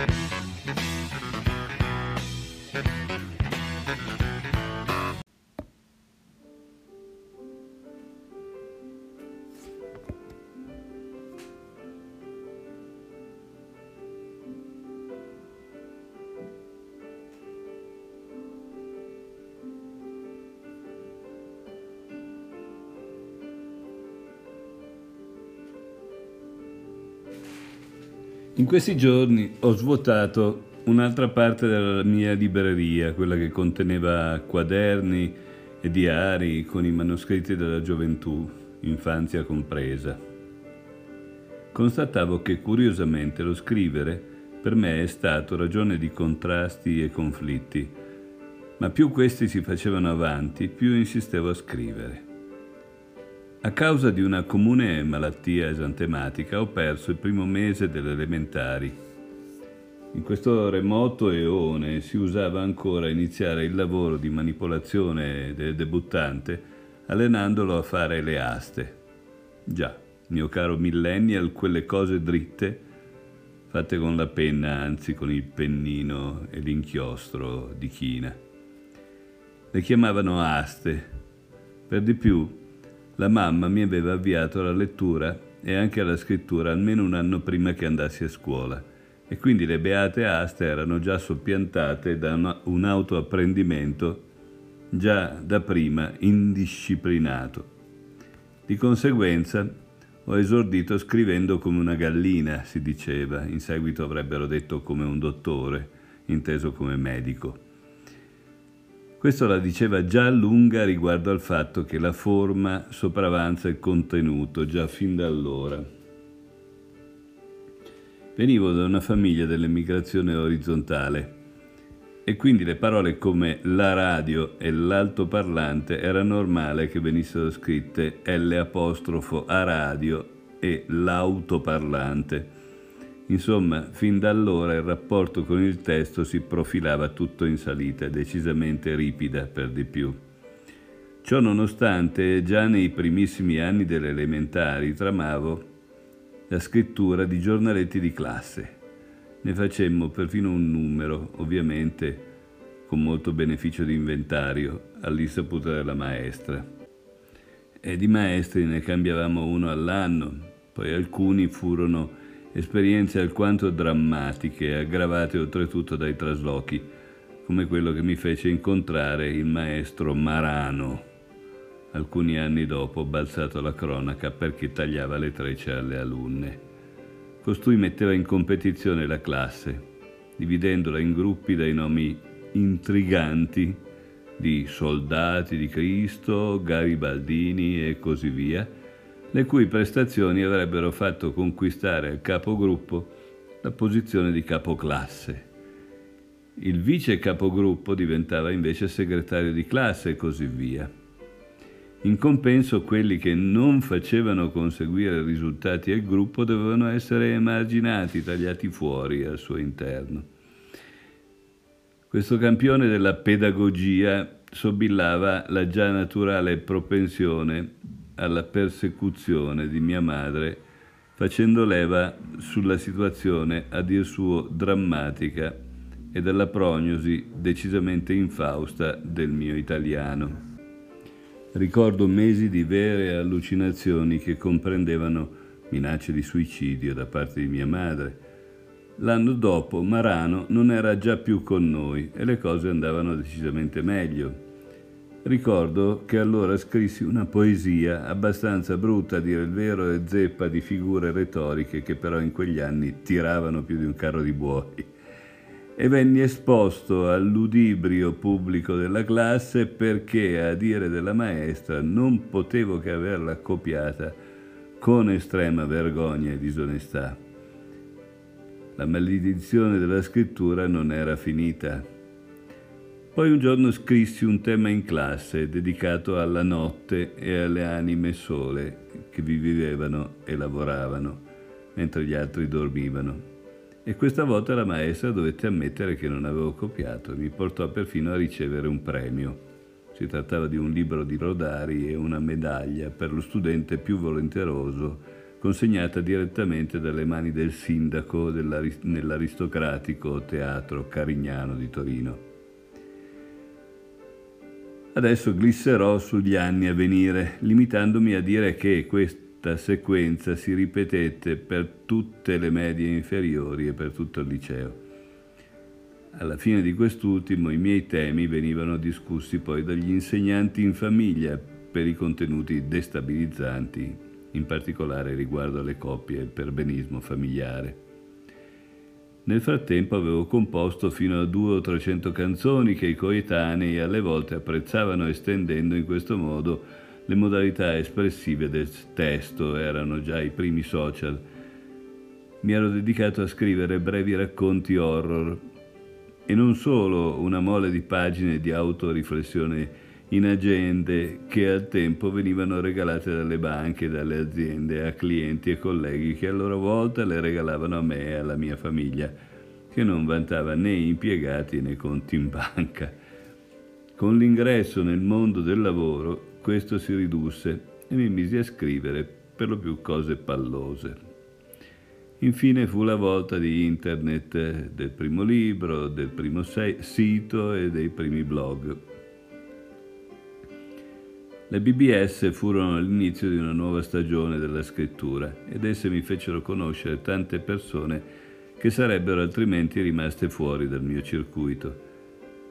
Thank you. In questi giorni ho svuotato un'altra parte della mia libreria, quella che conteneva quaderni e diari con i manoscritti della gioventù, infanzia compresa. Constatavo che curiosamente lo scrivere per me è stato ragione di contrasti e conflitti, ma più questi si facevano avanti, più insistevo a scrivere. A causa di una comune malattia esantematica ho perso il primo mese delle elementari. In questo remoto eone si usava ancora iniziare il lavoro di manipolazione del debuttante allenandolo a fare le aste. Già, mio caro millennial, quelle cose dritte, fatte con la penna, anzi con il pennino e l'inchiostro di china. Le chiamavano aste. Per di più, la mamma mi aveva avviato alla lettura e anche alla scrittura almeno un anno prima che andassi a scuola e quindi le beate aste erano già soppiantate da un autoapprendimento già da prima indisciplinato. Di conseguenza ho esordito scrivendo come una gallina, si diceva, in seguito avrebbero detto come un dottore, inteso come medico. Questo la diceva già lunga riguardo al fatto che la forma sopravanza il contenuto già fin da allora. Venivo da una famiglia dell'emigrazione orizzontale e quindi le parole come la radio e l'altoparlante era normale che venissero scritte L a radio e l'autoparlante Insomma, fin da allora il rapporto con il testo si profilava tutto in salita, decisamente ripida per di più. Ciò nonostante, già nei primissimi anni delle elementari tramavo la scrittura di giornaletti di classe. Ne facemmo perfino un numero, ovviamente con molto beneficio di inventario, all'insaputa della maestra. E di maestri ne cambiavamo uno all'anno, poi alcuni furono esperienze alquanto drammatiche, aggravate oltretutto dai traslochi, come quello che mi fece incontrare il maestro Marano, alcuni anni dopo balzato alla cronaca perché tagliava le trecce alle alunne. Costui metteva in competizione la classe, dividendola in gruppi dai nomi intriganti di soldati di Cristo, garibaldini e così via, le cui prestazioni avrebbero fatto conquistare al capogruppo la posizione di capoclasse. Il vice capogruppo diventava invece segretario di classe e così via. In compenso quelli che non facevano conseguire risultati al gruppo dovevano essere emarginati, tagliati fuori al suo interno. Questo campione della pedagogia sobillava la già naturale propensione alla persecuzione di mia madre, facendo leva sulla situazione a dir suo drammatica e dalla prognosi decisamente infausta del mio italiano. Ricordo mesi di vere allucinazioni che comprendevano minacce di suicidio da parte di mia madre. L'anno dopo Marano non era già più con noi e le cose andavano decisamente meglio. Ricordo che allora scrissi una poesia abbastanza brutta a dire il vero e zeppa di figure retoriche che però in quegli anni tiravano più di un carro di buoi e venni esposto al ludibrio pubblico della classe perché, a dire della maestra, non potevo che averla copiata con estrema vergogna e disonestà. La maledizione della scrittura non era finita. Poi un giorno scrissi un tema in classe dedicato alla notte e alle anime sole che vi vivevano e lavoravano, mentre gli altri dormivano. E questa volta la maestra dovette ammettere che non avevo copiato e mi portò perfino a ricevere un premio. Si trattava di un libro di Rodari e una medaglia per lo studente più volenteroso consegnata direttamente dalle mani del sindaco nell'aristocratico teatro Carignano di Torino. Adesso glisserò sugli anni a venire, limitandomi a dire che questa sequenza si ripetette per tutte le medie inferiori e per tutto il liceo. Alla fine di quest'ultimo i miei temi venivano discussi poi dagli insegnanti in famiglia per i contenuti destabilizzanti, in particolare riguardo alle coppie e il perbenismo familiare. Nel frattempo avevo composto fino a due o trecento canzoni che i coetanei alle volte apprezzavano estendendo in questo modo le modalità espressive del testo, erano già i primi social. Mi ero dedicato a scrivere brevi racconti horror e non solo una mole di pagine di autoriflessione in agende che al tempo venivano regalate dalle banche dalle aziende a clienti e colleghi che a loro volta le regalavano a me e alla mia famiglia, che non vantava né impiegati né conti in banca. Con l'ingresso nel mondo del lavoro questo si ridusse e mi misi a scrivere per lo più cose pallose. Infine fu la volta di internet, del primo libro, del primo sito e dei primi blog. Le BBS furono l'inizio di una nuova stagione della scrittura ed esse mi fecero conoscere tante persone che sarebbero altrimenti rimaste fuori dal mio circuito.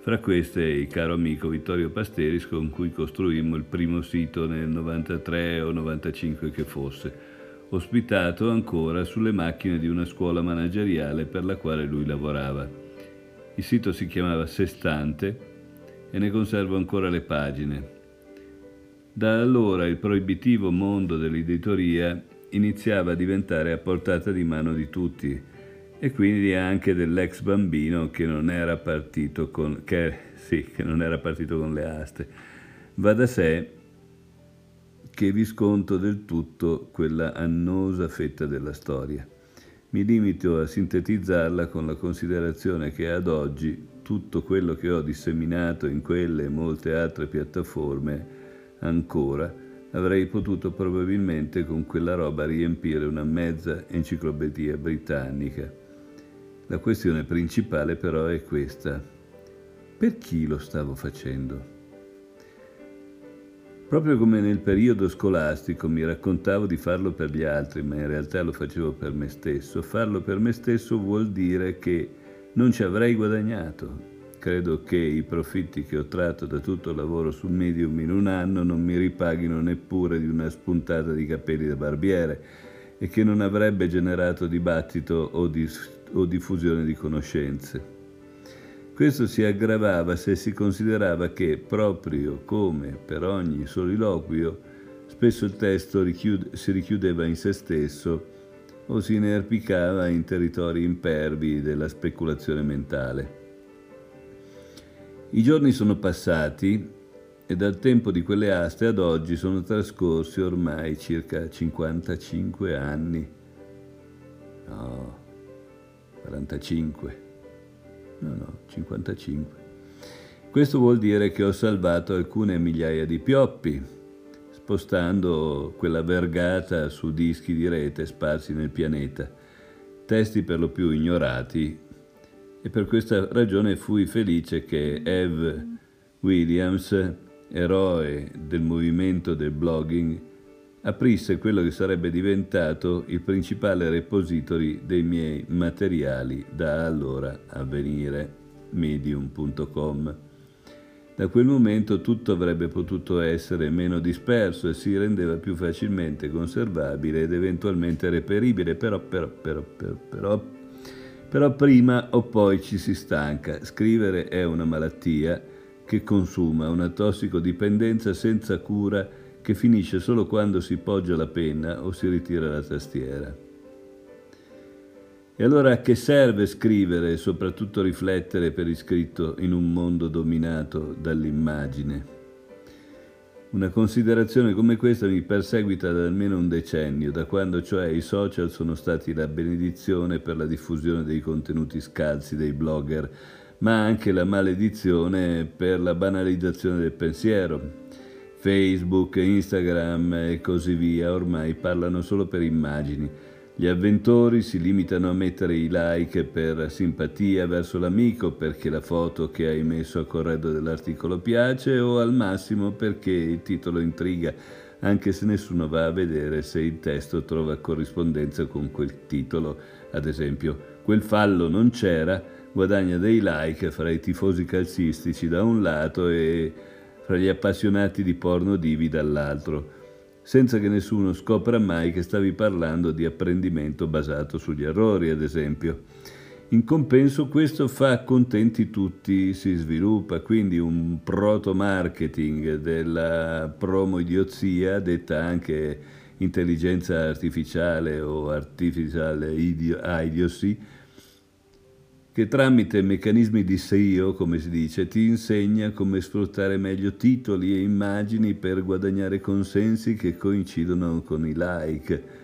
Fra queste il caro amico Vittorio Pasteris con cui costruimmo il primo sito nel 93 o 95 che fosse, ospitato ancora sulle macchine di una scuola manageriale per la quale lui lavorava. Il sito si chiamava Sestante e ne conservo ancora le pagine. Da allora il proibitivo mondo dell'editoria iniziava a diventare a portata di mano di tutti e quindi anche dell'ex bambino che non era partito con, che, sì, che non era partito con le aste. Va da sé che vi sconto del tutto quella annosa fetta della storia. Mi limito a sintetizzarla con la considerazione che ad oggi tutto quello che ho disseminato in quelle e molte altre piattaforme ancora, avrei potuto probabilmente con quella roba riempire una mezza enciclopedia britannica. La questione principale però è questa. Per chi lo stavo facendo? Proprio come nel periodo scolastico mi raccontavo di farlo per gli altri, ma in realtà lo facevo per me stesso. Farlo per me stesso vuol dire che non ci avrei guadagnato, Credo che i profitti che ho tratto da tutto il lavoro sul medium in un anno non mi ripaghino neppure di una spuntata di capelli da barbiere e che non avrebbe generato dibattito o, dis- o diffusione di conoscenze. Questo si aggravava se si considerava che, proprio come per ogni soliloquio, spesso il testo richiude- si richiudeva in se stesso o si inerpicava in territori impervi della speculazione mentale. I giorni sono passati e dal tempo di quelle aste ad oggi sono trascorsi ormai circa 55 anni. No, 45. No, no, 55. Questo vuol dire che ho salvato alcune migliaia di pioppi, spostando quella vergata su dischi di rete sparsi nel pianeta, testi per lo più ignorati e per questa ragione fui felice che Ev Williams, eroe del movimento del blogging, aprisse quello che sarebbe diventato il principale repository dei miei materiali da allora a venire, medium.com. Da quel momento tutto avrebbe potuto essere meno disperso e si rendeva più facilmente conservabile ed eventualmente reperibile, però, però, però, però, però però prima o poi ci si stanca. Scrivere è una malattia che consuma, una tossicodipendenza senza cura che finisce solo quando si poggia la penna o si ritira la tastiera. E allora a che serve scrivere e soprattutto riflettere per iscritto in un mondo dominato dall'immagine? Una considerazione come questa mi perseguita da almeno un decennio, da quando cioè i social sono stati la benedizione per la diffusione dei contenuti scalzi dei blogger, ma anche la maledizione per la banalizzazione del pensiero. Facebook, Instagram e così via ormai parlano solo per immagini. Gli avventori si limitano a mettere i like per simpatia verso l'amico perché la foto che hai messo a corredo dell'articolo piace o al massimo perché il titolo intriga, anche se nessuno va a vedere se il testo trova corrispondenza con quel titolo. Ad esempio, quel fallo non c'era, guadagna dei like fra i tifosi calcistici da un lato e fra gli appassionati di porno divi dall'altro senza che nessuno scopra mai che stavi parlando di apprendimento basato sugli errori, ad esempio. In compenso questo fa contenti tutti, si sviluppa quindi un proto-marketing della promo-idiozia, detta anche intelligenza artificiale o artificial idiocy, che tramite meccanismi di SEO, come si dice, ti insegna come sfruttare meglio titoli e immagini per guadagnare consensi che coincidono con i like.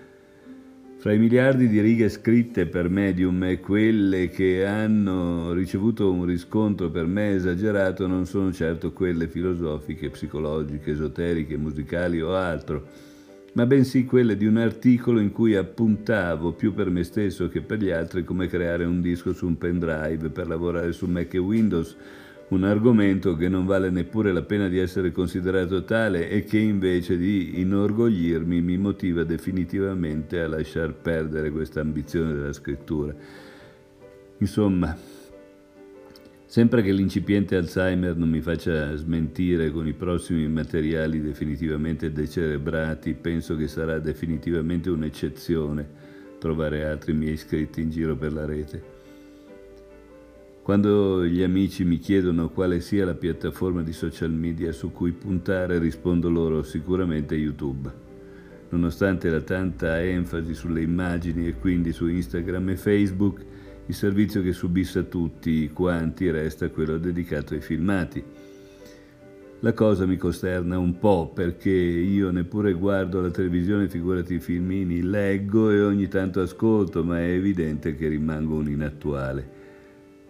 Fra i miliardi di righe scritte per Medium e quelle che hanno ricevuto un riscontro per me esagerato non sono certo quelle filosofiche, psicologiche, esoteriche, musicali o altro ma bensì quelle di un articolo in cui appuntavo più per me stesso che per gli altri come creare un disco su un pendrive per lavorare su Mac e Windows, un argomento che non vale neppure la pena di essere considerato tale e che invece di inorgoglirmi mi motiva definitivamente a lasciar perdere questa ambizione della scrittura. Insomma, Sempre che l'incipiente Alzheimer non mi faccia smentire con i prossimi materiali definitivamente decerebrati, penso che sarà definitivamente un'eccezione trovare altri miei scritti in giro per la rete. Quando gli amici mi chiedono quale sia la piattaforma di social media su cui puntare, rispondo loro sicuramente YouTube. Nonostante la tanta enfasi sulle immagini e quindi su Instagram e Facebook, il servizio che subisse a tutti quanti resta quello dedicato ai filmati. La cosa mi costerna un po' perché io neppure guardo la televisione, figurati i filmini, leggo e ogni tanto ascolto, ma è evidente che rimango un inattuale.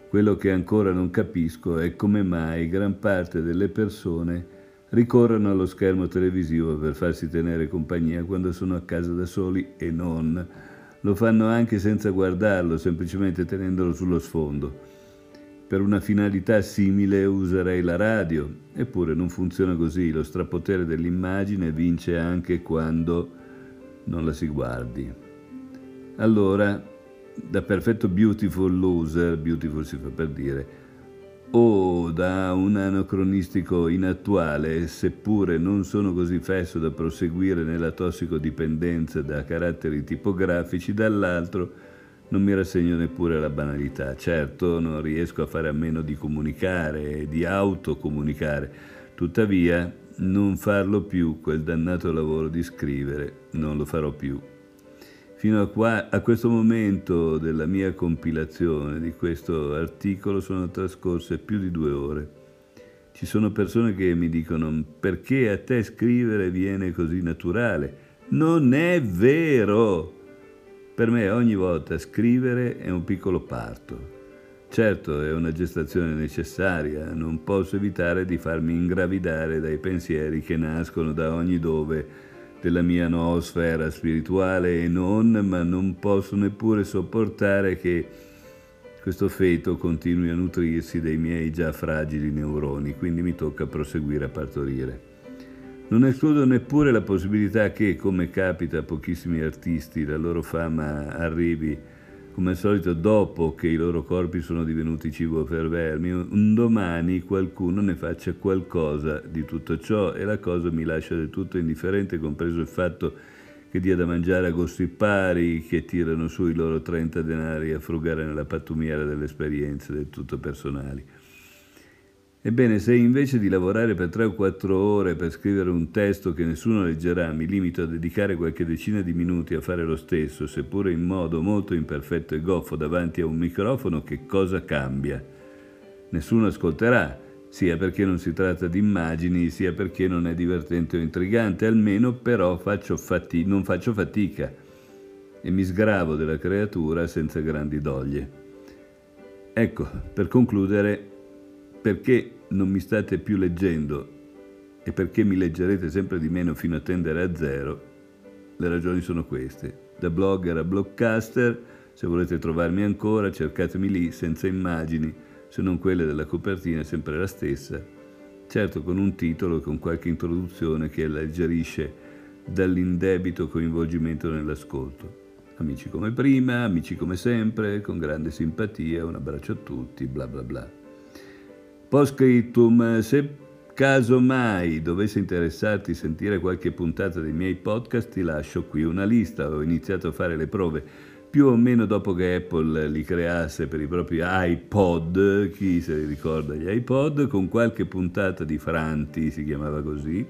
Quello che ancora non capisco è come mai gran parte delle persone ricorrono allo schermo televisivo per farsi tenere compagnia quando sono a casa da soli e non lo fanno anche senza guardarlo, semplicemente tenendolo sullo sfondo. Per una finalità simile userei la radio, eppure non funziona così, lo strapotere dell'immagine vince anche quando non la si guardi. Allora, da perfetto beautiful loser, beautiful si fa per dire, o da un anacronistico inattuale, seppure non sono così fesso da proseguire nella tossicodipendenza da caratteri tipografici, dall'altro non mi rassegno neppure alla banalità. Certo, non riesco a fare a meno di comunicare e di autocomunicare, tuttavia non farlo più quel dannato lavoro di scrivere, non lo farò più. Fino a, qua, a, questo momento della mia compilazione di questo articolo sono trascorse più di due ore. Ci sono persone che mi dicono perché a te scrivere viene così naturale. Non è vero! Per me ogni volta scrivere è un piccolo parto. Certo, è una gestazione necessaria, non posso evitare di farmi ingravidare dai pensieri che nascono da ogni dove della mia noosfera spirituale e non, ma non posso neppure sopportare che questo feto continui a nutrirsi dei miei già fragili neuroni, quindi mi tocca proseguire a partorire. Non escludo neppure la possibilità che, come capita a pochissimi artisti, la loro fama arrivi come al solito dopo che i loro corpi sono divenuti cibo per vermi, un domani qualcuno ne faccia qualcosa di tutto ciò e la cosa mi lascia del tutto indifferente, compreso il fatto che dia da mangiare a gosti pari, che tirano su i loro 30 denari a frugare nella pattumiera delle esperienze del tutto personali. Ebbene, se invece di lavorare per tre o quattro ore per scrivere un testo che nessuno leggerà, mi limito a dedicare qualche decina di minuti a fare lo stesso, seppure in modo molto imperfetto e goffo davanti a un microfono, che cosa cambia? Nessuno ascolterà, sia perché non si tratta di immagini, sia perché non è divertente o intrigante, almeno però faccio fati- non faccio fatica e mi sgravo della creatura senza grandi doglie. Ecco, per concludere, perché non mi state più leggendo e perché mi leggerete sempre di meno fino a tendere a zero, le ragioni sono queste. Da blogger a blogcaster, se volete trovarmi ancora, cercatemi lì senza immagini, se non quelle della copertina, sempre la stessa. Certo con un titolo e con qualche introduzione che alleggerisce dall'indebito coinvolgimento nell'ascolto. Amici come prima, amici come sempre, con grande simpatia, un abbraccio a tutti, bla bla bla. Postscriptum, se caso mai dovesse interessarti sentire qualche puntata dei miei podcast, ti lascio qui una lista. Ho iniziato a fare le prove più o meno dopo che Apple li creasse per i propri iPod, chi se li ricorda gli iPod, con qualche puntata di Franti, si chiamava così,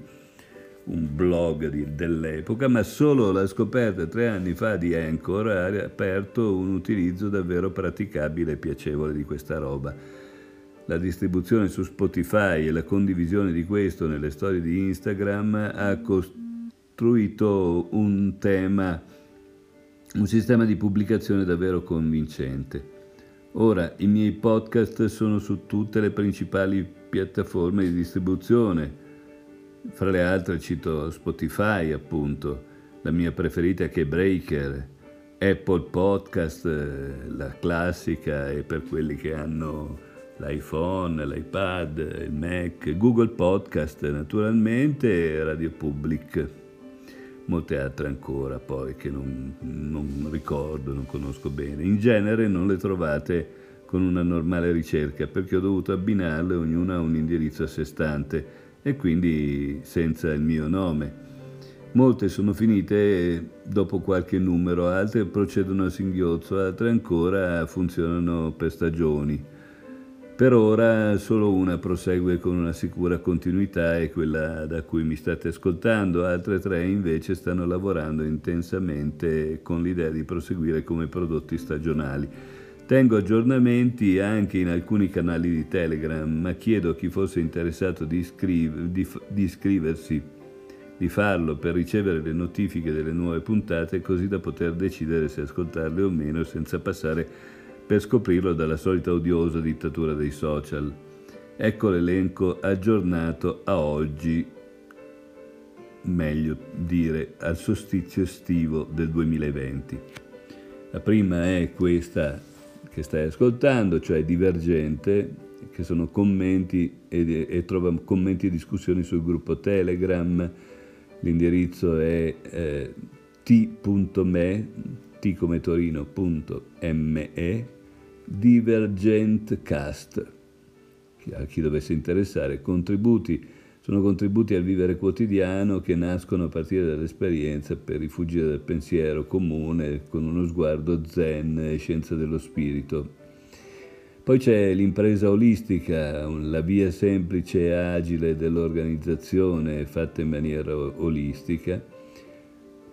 un blog di, dell'epoca, ma solo la scoperta tre anni fa di Anchor ha aperto un utilizzo davvero praticabile e piacevole di questa roba. La distribuzione su Spotify e la condivisione di questo nelle storie di Instagram ha costruito un tema, un sistema di pubblicazione davvero convincente. Ora i miei podcast sono su tutte le principali piattaforme di distribuzione fra le altre cito Spotify, appunto, la mia preferita che è Breaker, Apple Podcast, eh, la classica e per quelli che hanno l'iPhone, l'iPad, il Mac, Google Podcast naturalmente, Radio Public, molte altre ancora poi che non, non ricordo, non conosco bene. In genere non le trovate con una normale ricerca perché ho dovuto abbinarle ognuna a un indirizzo a sé stante e quindi senza il mio nome. Molte sono finite dopo qualche numero, altre procedono a singhiozzo, altre ancora funzionano per stagioni. Per ora solo una prosegue con una sicura continuità, è quella da cui mi state ascoltando, altre tre invece stanno lavorando intensamente con l'idea di proseguire come prodotti stagionali. Tengo aggiornamenti anche in alcuni canali di Telegram, ma chiedo a chi fosse interessato di, iscriver, di, di iscriversi, di farlo per ricevere le notifiche delle nuove puntate così da poter decidere se ascoltarle o meno senza passare per scoprirlo dalla solita odiosa dittatura dei social. Ecco l'elenco aggiornato a oggi, meglio dire al solstizio estivo del 2020. La prima è questa che stai ascoltando, cioè Divergente, che sono commenti e, e trova commenti e discussioni sul gruppo Telegram. L'indirizzo è eh, t.me, t come torino.me, Divergentcast. A chi dovesse interessare, contributi sono contributi al vivere quotidiano che nascono a partire dall'esperienza per rifuggire dal pensiero comune con uno sguardo zen e scienza dello spirito. Poi c'è l'impresa olistica, la via semplice e agile dell'organizzazione fatta in maniera olistica.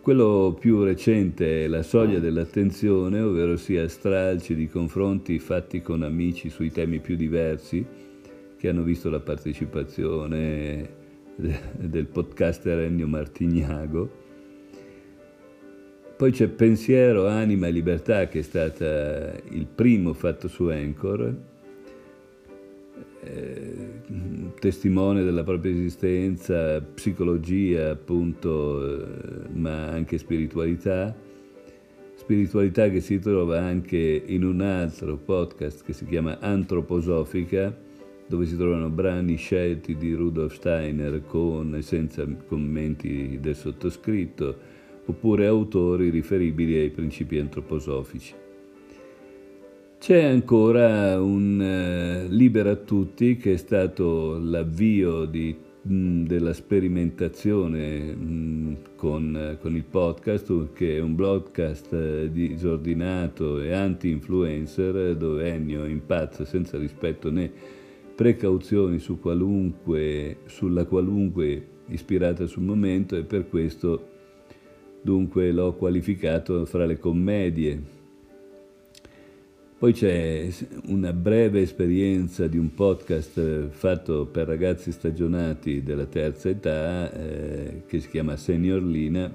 Quello più recente è la soglia dell'attenzione, ovvero sia stralci di confronti fatti con amici sui temi più diversi, che hanno visto la partecipazione del podcaster Ennio Martignago. Poi c'è Pensiero, Anima e Libertà che è stato il primo fatto su Anchor, testimone della propria esistenza, psicologia appunto, eh, ma anche spiritualità. Spiritualità che si trova anche in un altro podcast che si chiama Antroposofica, dove si trovano brani scelti di Rudolf Steiner con e senza commenti del sottoscritto, oppure autori riferibili ai principi antroposofici. C'è ancora un uh, Libera Tutti che è stato l'avvio di, mh, della sperimentazione mh, con, con, il podcast, che è un broadcast uh, disordinato e anti-influencer dove Ennio impazza senza rispetto né precauzioni su qualunque, sulla qualunque ispirata sul momento e per questo dunque l'ho qualificato fra le commedie. Poi c'è una breve esperienza di un podcast fatto per ragazzi stagionati della terza età eh, che si chiama Senior Lina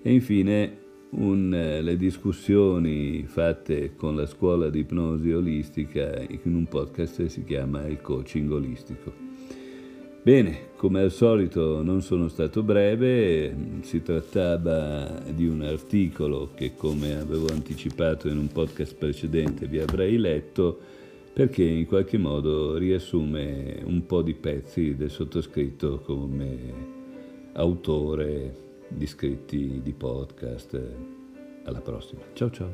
e infine un, eh, le discussioni fatte con la scuola di ipnosi olistica in un podcast che si chiama Il coaching olistico. Bene, come al solito non sono stato breve, si trattava di un articolo che come avevo anticipato in un podcast precedente vi avrei letto perché in qualche modo riassume un po' di pezzi del sottoscritto come autore di scritti di podcast. Alla prossima. Ciao ciao.